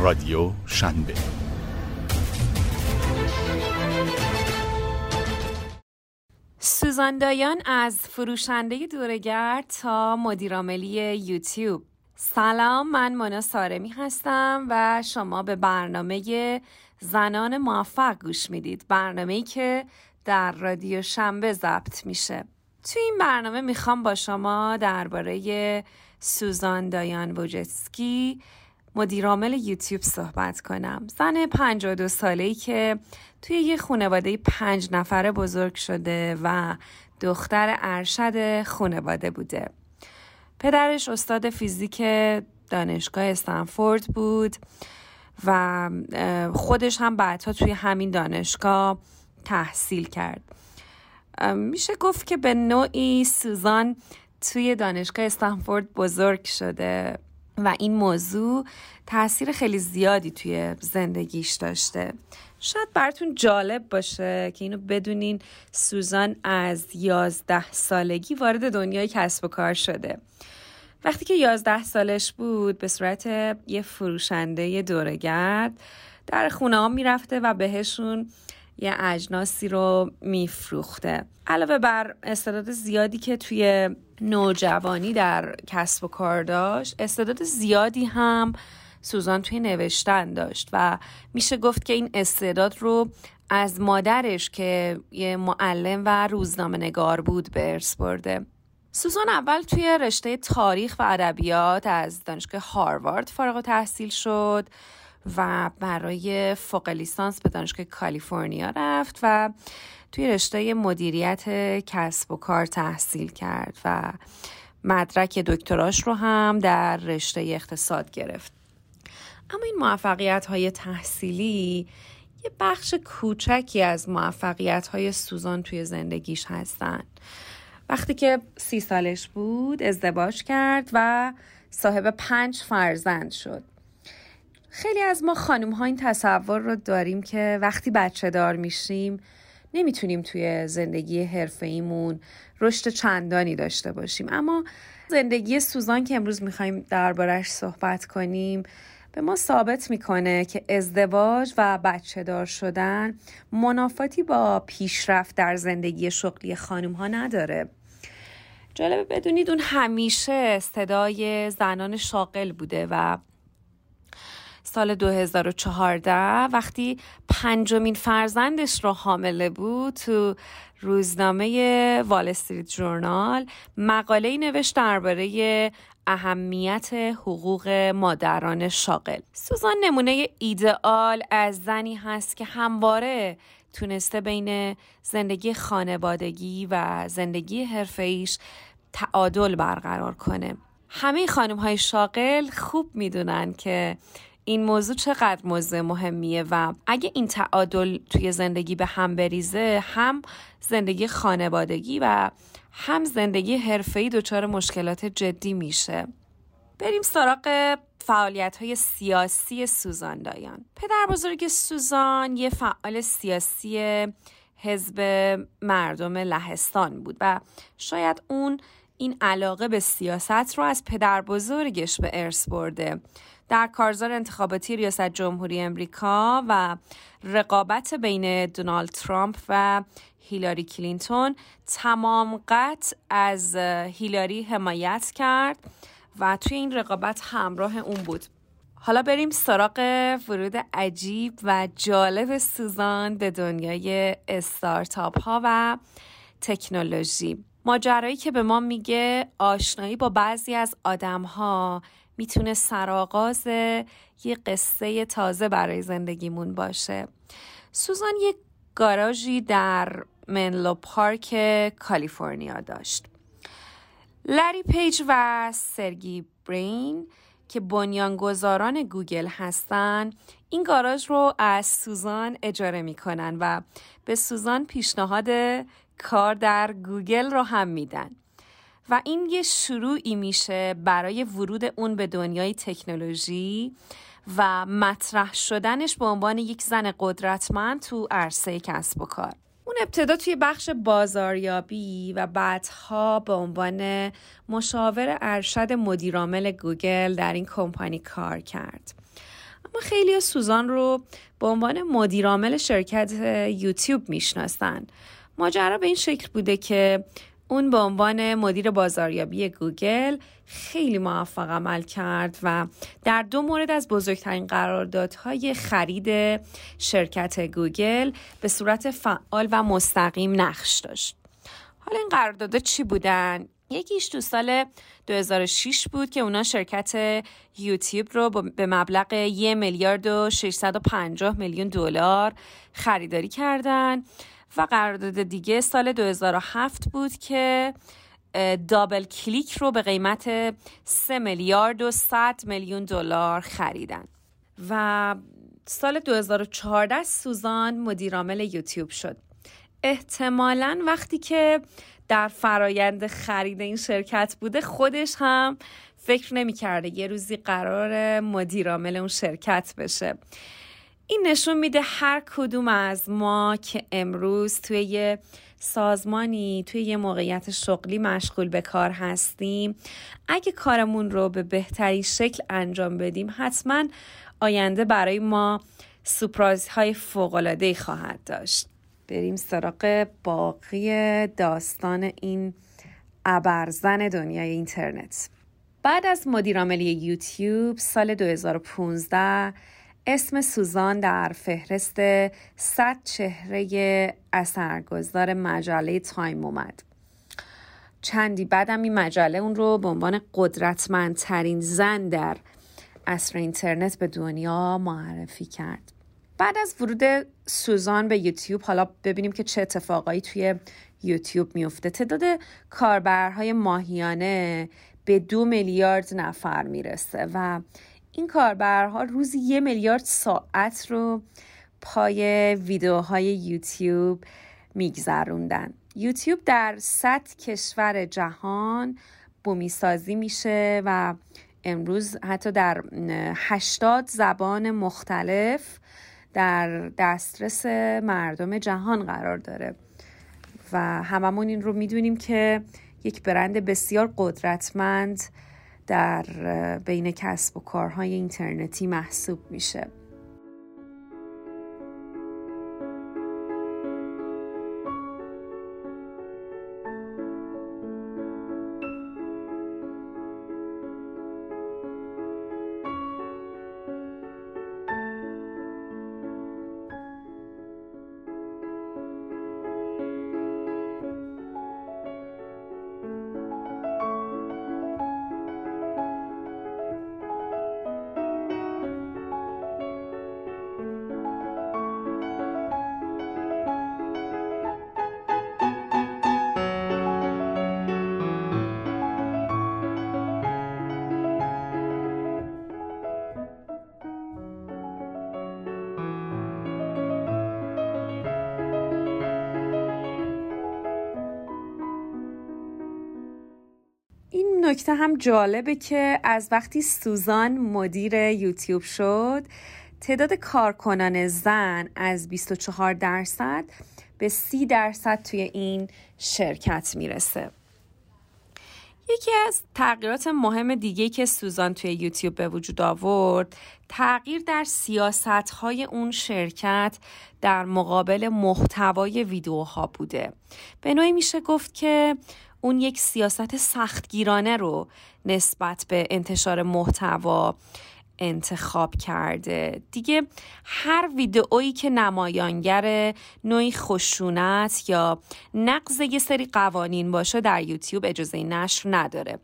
رادیو شنبه. سوزان دایان از فروشنده دورگرد تا مدیرعاملی یوتیوب. سلام من مانا سارمی هستم و شما به برنامه زنان موفق گوش می‌دید. برنامه ای که در رادیو شنبه ضبط میشه. توی این برنامه می‌خوام با شما درباره سوزان دایان ووجتسکی مدیرعامل یوتیوب صحبت کنم. زن 52 ساله ای که توی یه خانواده پنج نفره بزرگ شده و دختر ارشد خانواده بوده. پدرش استاد فیزیک دانشگاه استنفورد بود و خودش هم بعدها توی همین دانشگاه تحصیل کرد. میشه گفت که به نوعی سوزان توی دانشگاه استنفورد بزرگ شده. و این موضوع تاثیر خیلی زیادی توی زندگیش داشته. شاید براتون جالب باشه که اینو بدونین سوزان از یازده سالگی وارد دنیای کسب و کار شده. وقتی که یازده سالش بود به صورت یه فروشنده دورگرد در خونه ها می‌رفته و بهشون یه اجناسی رو میفروخته. علاوه بر استعداد زیادی که توی نوجوانی در کسب و کار داشت. استعداد زیادی هم سوزان توی نوشتن داشت و میشه گفت که این استعداد رو از مادرش که یه معلم و روزنامه نگار بود به ارث برده. سوزان اول توی رشته تاریخ و ادبیات از دانشگاه هاروارد فارغ تحصیل شد و برای فوق لیسانس به دانشگاه کالیفرنیا رفت و توی رشته مدیریت کسب و کار تحصیل کرد و مدرک دکتراش رو هم در رشته اقتصاد گرفت. اما این موفقیت های تحصیلی یه بخش کوچکی از موفقیت های سوزان توی زندگیش هستن. وقتی که سی سالش بود ازدواج کرد و صاحب پنج فرزند شد. خیلی از ما خانم ها این تصور رو داریم که وقتی بچه دار میشیم نمی‌تونیم توی زندگی حرفه ایمون رشد چندانی داشته باشیم. اما زندگی سوزان که امروز می‌خوایم دربارش صحبت کنیم به ما ثابت می‌کنه که ازدواج و بچه دار شدن منافاتی با پیشرفت در زندگی شغلی خانم ها نداره. جالبه بدونید اون همیشه صدای زنان شاغل بوده و سال 2014 وقتی پنجمین فرزندش رو حامله بود تو روزنامه وال استریت جورنال مقاله نوشت درباره اهمیت حقوق مادران شاغل. سوزان نمونه ایدئال از زنی هست که همواره تونسته بین زندگی خانوادگی و زندگی حرفه‌ایش تعادل برقرار کنه. همه خانم های شاغل خوب می‌دونن که این موضوع چقدر موضوع مهمیه و اگه این تعادل توی زندگی به هم بریزه هم زندگی خانوادگی و هم زندگی حرفه‌ای دچار مشکلات جدی میشه. بریم سراغ فعالیت های سیاسی سوزان دایان پدر بزرگ سوزان یه فعال سیاسی حزب مردم لهستان بود و شاید اون این علاقه به سیاست رو از پدر بزرگش به ارث برده. در کارزار انتخاباتی ریاست جمهوری امریکا و رقابت بین دونالد ترامپ و هیلاری کلینتون تمام قطع از هیلاری حمایت کرد و توی این رقابت همراه اون بود. حالا بریم سراغ ورود عجیب و جالب سوزان به دنیای استارتاپ ها و تکنولوژی. ماجرایی که به ما میگه آشنایی با بعضی از آدم ها می‌تونه سرآغاز یه قصه تازه برای زندگیمون باشه. سوزان یک گاراژی در منلو پارک کالیفرنیا داشت. لری پیج و سرگی برین که بنیانگذاران گوگل هستن این گاراژ رو از سوزان اجاره می‌کنن و به سوزان پیشنهاد کار در گوگل رو هم میدن. و این یه شروعی میشه برای ورود اون به دنیای تکنولوژی و مطرح شدنش به عنوان یک زن قدرتمند تو عرصه کسب و کار. اون ابتدا توی بخش بازاریابی و بعدها به عنوان مشاور ارشد مدیرعامل گوگل در این کمپانی کار کرد. اما خیلی سوزان رو به عنوان مدیرعامل شرکت یوتیوب می‌شناسن. ماجرا به این شکل بوده که اون به عنوان مدیر بازاریابی گوگل خیلی موفق عمل کرد و در دو مورد از بزرگترین قراردادهای خرید شرکت گوگل به صورت فعال و مستقیم نقش داشت. حالا این قراردادها چی بودن؟ یکیش تو سال 2006 بود که اونا شرکت یوتیوب رو به مبلغ یک میلیارد و 650 میلیون دلار خریداری کردن و قرارداد دیگه سال 2007 بود که دابل کلیک رو به قیمت 3 میلیارد و 100 میلیون دلار خریدن. و سال 2014 سوزان مدیرعامل یوتیوب شد. احتمالا وقتی که در فرایند خرید این شرکت بوده خودش هم فکر نمی‌کرده یه روزی قرار مدیرعامل اون شرکت بشه. این نشون میده هر کدوم از ما که امروز توی یه سازمانی توی یه موقعیت شغلی مشغول به کار هستیم. اگه کارمون رو به بهترین شکل انجام بدیم حتما آینده برای ما سپرایز های فوق خواهد داشت. بریم سراغ باقی داستان این ابرزن دنیای اینترنت. بعد از مدیرعاملی یوتیوب سال 2015 اسم سوزان در فهرست 100 چهره اثرگذار مجله تایم اومد. چندی بعدم این مجله اون رو به عنوان قدرتمندترین زن در اصر اینترنت به دنیا معرفی کرد. بعد از ورود سوزان به یوتیوب حالا ببینیم که چه اتفاقایی توی یوتیوب میفته. تعداد کاربرهای ماهیانه به دو میلیارد نفر می‌رسه و این کاربرها روزی یه میلیارد ساعت رو پای ویدیوهای یوتیوب میگذروندن. یوتیوب در صد کشور جهان بومی سازی میشه و امروز حتی در 80 زبان مختلف در دسترس مردم جهان قرار داره. و هممون این رو می‌دونیم که یک برند بسیار قدرتمند در بین کسب و کارهای اینترنتی محسوب میشه. نکته هم جالبه که از وقتی سوزان مدیر یوتیوب شد تعداد کارکنان زن از 24 درصد به 30 درصد توی این شرکت می‌رسه. یکی از تغییرات مهم دیگه که سوزان توی یوتیوب به وجود آورد تغییر در سیاست های اون شرکت در مقابل محتوای ویدیوها بوده. به نوعی میشه گفت که اون یک سیاست سختگیرانه رو نسبت به انتشار محتوا انتخاب کرده. دیگه هر ویدئویی که نمایانگر نوعی خشونت یا نقض یه سری قوانین باشه در یوتیوب اجازه نشر نداره.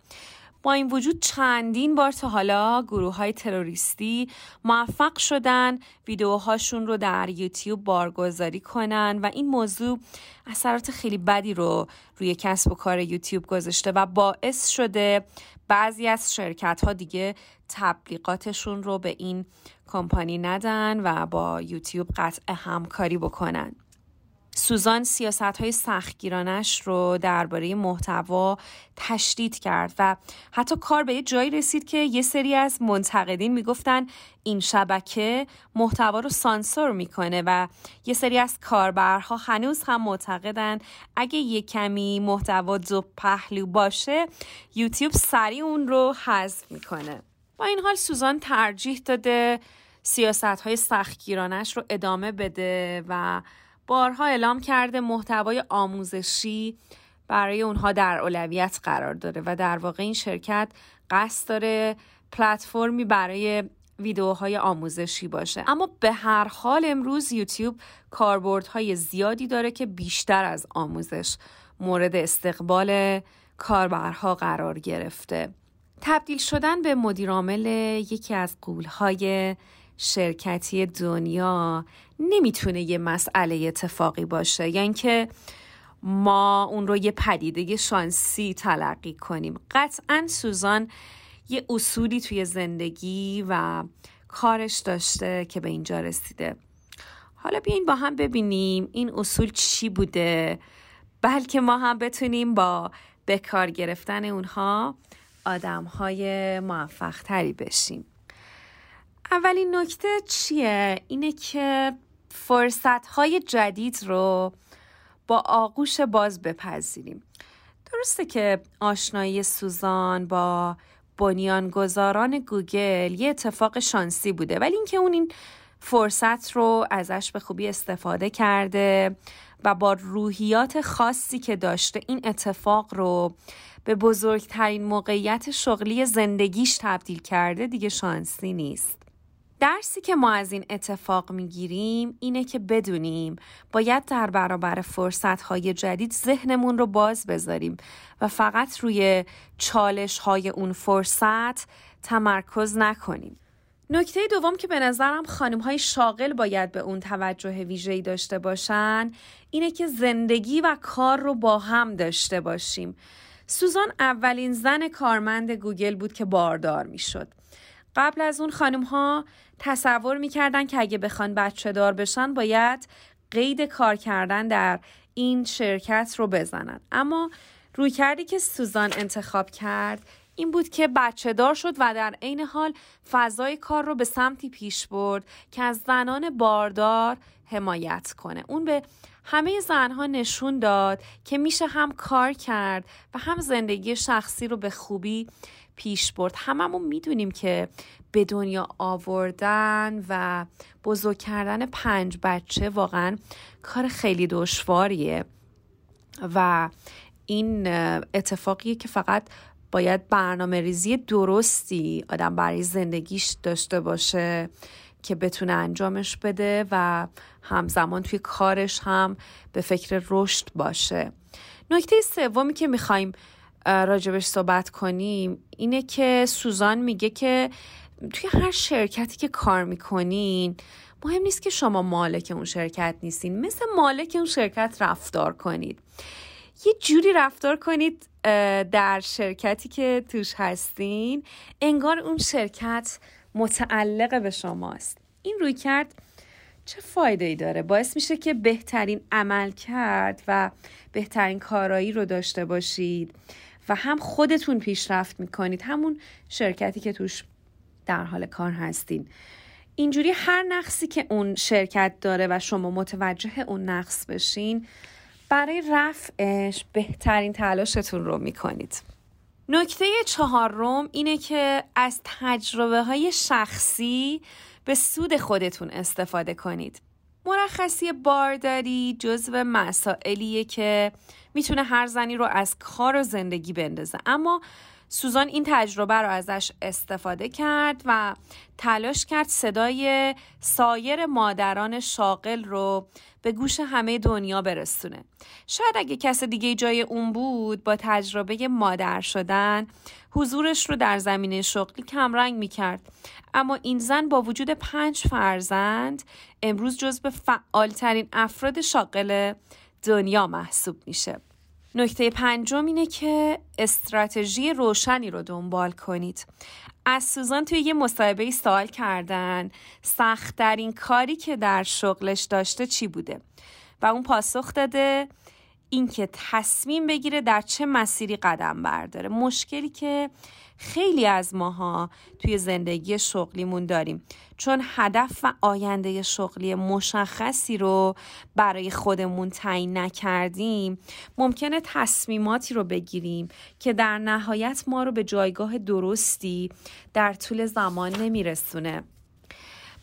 با این وجود چندین بار تا حالا گروه های تروریستی موفق شدن ویدیوهاشون رو در یوتیوب بارگذاری کنن و این موضوع اثرات خیلی بدی رو روی کسب و کار یوتیوب گذاشته و باعث شده بعضی از شرکت ها دیگه تبلیغاتشون رو به این کمپانی ندن و با یوتیوب قطع همکاری بکنن. سوزان سیاست های سختگیرانش رو درباره محتوا تشدید کرد و حتی کار به یه جایی رسید که یه سری از منتقدین می‌گفتن این شبکه محتوا رو سانسور می‌کنه و یه سری از کاربرها هنوز هم معتقدن اگه یه کمی محتوا دو پهلو باشه یوتیوب سریع اون رو حذف می‌کنه. با این حال سوزان ترجیح داده سیاست های سختگیرانش رو ادامه بده و بارها اعلام کرده محتوای آموزشی برای اونها در اولویت قرار داره و در واقع این شرکت قصد داره پلتفرمی برای ویدیوهای آموزشی باشه. اما به هر حال امروز یوتیوب کاربردهای زیادی داره که بیشتر از آموزش مورد استقبال کاربرها قرار گرفته. تبدیل شدن به مدیرعامل یکی از قولهای شرکتی دنیا نمی‌تونه یه مسئله اتفاقی باشه. یعنی که ما اون رو یه پدیده شانسی تلقی کنیم. قطعا سوزان یه اصولی توی زندگی و کارش داشته که به اینجا رسیده. حالا بیاین با هم ببینیم این اصول چی بوده. بلکه ما هم بتونیم با به کار گرفتن اونها آدم های موفق تری بشیم. اولین نکته چیه؟ اینه که فرصت های جدید رو با آغوش باز بپذیریم درسته که آشنایی سوزان با بنیانگذاران گوگل یه اتفاق شانسی بوده ولی اینکه اون این فرصت رو ازش به خوبی استفاده کرده و با روحیات خاصی که داشته این اتفاق رو به بزرگترین موقعیت شغلی زندگیش تبدیل کرده دیگه شانسی نیست. درسی که ما از این اتفاق می‌گیریم اینه که بدونیم باید در برابر فرصتهای جدید ذهنمون رو باز بذاریم و فقط روی چالش های اون فرصت تمرکز نکنیم. نکته دوم که به نظرم خانم های شاغل باید به اون توجه ویژه‌ای داشته باشن اینه که زندگی و کار رو با هم داشته باشیم. سوزان اولین زن کارمند گوگل بود که باردار می‌شد. قبل از اون خانم ها تصور می‌کردن که اگه بخوان بچه دار بشن باید قید کار کردن در این شرکت رو بزنن. اما روی کردی که سوزان انتخاب کرد این بود که بچه دار شد و در عین حال فضای کار رو به سمتی پیش برد که از زنان باردار حمایت کنه. اون به همه زنها نشون داد که میشه هم کار کرد و هم زندگی شخصی رو به خوبی پیش برد. هممون می‌دونیم که به دنیا آوردن و بزرگ کردن پنج بچه واقعا کار خیلی دشواریه و این اتفاقیه که فقط باید برنامه ریزی درستی آدم برای زندگیش داشته باشه. که بتونه انجامش بده و همزمان توی کارش هم به فکر رشد باشه. نکته سومی که می‌خوایم راجبش صحبت کنیم اینه که سوزان میگه که توی هر شرکتی که کار می‌کنین مهم نیست که شما مالک اون شرکت نیستین مثل مالک اون شرکت رفتار کنید. یه جوری رفتار کنید در شرکتی که توش هستین انگار اون شرکت متعلق به شماست. این روی کرد چه فایده ای داره؟ باعث میشه که بهترین عمل کرد و بهترین کارایی رو داشته باشید و هم خودتون پیشرفت می‌کنید. همون شرکتی که توش در حال کار هستین. اینجوری هر نقصی که اون شرکت داره و شما متوجه اون نقص بشین برای رفعش بهترین تلاشتون رو می‌کنید. نکته چهارم اینه که از تجربه های شخصی به سود خودتون استفاده کنید. مرخصی بارداری جزو مسائلیه که می‌تونه هر زنی رو از کار و زندگی بندازه. اما سوزان این تجربه رو ازش استفاده کرد و تلاش کرد صدای سایر مادران شاغل رو به گوش همه دنیا برسونه. شاید اگه کس دیگه جای اون بود با تجربه مادر شدن حضورش رو در زمینه شغلی کمرنگ می‌کرد. اما این زن با وجود پنج فرزند امروز جز به فعالترین افراد شاغل دنیا محسوب میشه. نکته پنجم اینه که استراتژی روشنی رو دنبال کنید. از سوزان توی یه مصاحبه سوال کردن سختترین کاری که در شغلش داشته چی بوده؟ و اون پاسخ داده اینکه تصمیم بگیره در چه مسیری قدم برداره. مشکلی که خیلی از ماها توی زندگی شغلیمون داریم. چون هدف و آینده شغلی مشخصی رو برای خودمون تعیین نکردیم ممکنه تصمیماتی رو بگیریم که در نهایت ما رو به جایگاه درستی در طول زمان نمیرسونه.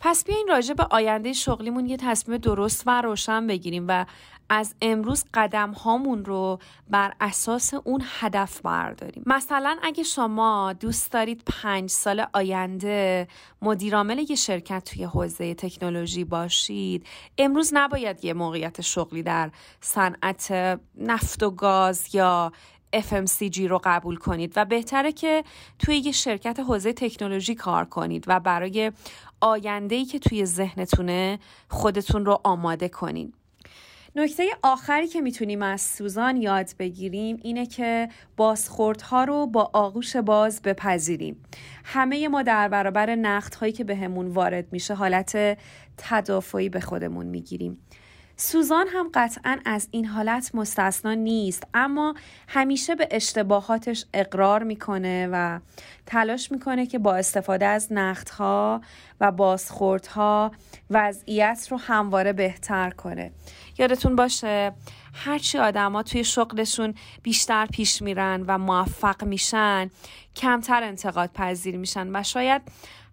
پس بیاین راجع به آینده شغلیمون یه تصمیم درست و روشن بگیریم و از امروز قدم هامون رو بر اساس اون هدف برداریم. مثلا اگه شما دوست دارید پنج سال آینده مدیرعامل یه شرکت توی حوزه تکنولوژی باشید امروز نباید یه موقعیت شغلی در صنعت نفت و گاز یا FMCG رو قبول کنید و بهتره که توی یه شرکت حوزه تکنولوژی کار کنید و برای آینده که توی ذهنتونه خودتون رو آماده کنید. نکته آخری که می‌تونیم از سوزان یاد بگیریم اینه که بازخوردها رو با آغوش باز بپذیریم. همه ما در برابر نقد هایی که بهمون به وارد میشه حالت تدافعی به خودمون می‌گیریم. سوزان هم قطعا از این حالت مستثنا نیست اما همیشه به اشتباهاتش اقرار می‌کنه و تلاش می‌کنه که با استفاده از نقدها و بازخوردها وضعیت رو همواره بهتر کنه. یادتون باشه هرچی آدما توی شغلشون بیشتر پیش میرن و موفق میشن کمتر انتقاد پذیر میشن و شاید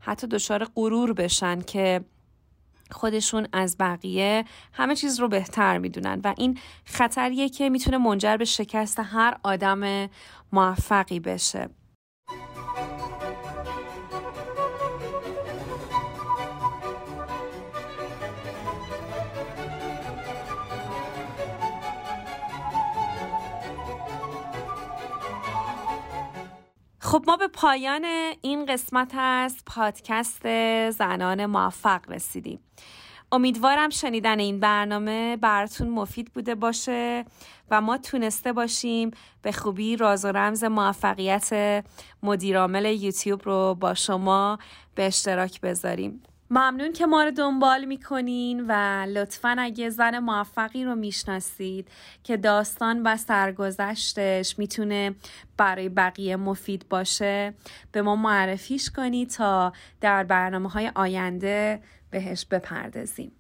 حتی دچار غرور بشن که خودشون از بقیه همه چیز رو بهتر می‌دونن و این خطریه که می‌تونه منجر به شکست هر آدم موفقی بشه. خب ما به پایان این قسمت از پادکست زنان موفق رسیدیم. امیدوارم شنیدن این برنامه براتون مفید بوده باشه و ما تونسته باشیم به خوبی راز و رمز موفقیت مدیرعامل یوتیوب رو با شما به اشتراک بذاریم. ممنون که ما رو دنبال می‌کنین و لطفا اگه زن موفقی رو می‌شناسید که داستان و سرگذشتش می‌تونه برای بقیه مفید باشه به ما معرفیش کنید تا در برنامه های آینده بهش بپردازیم.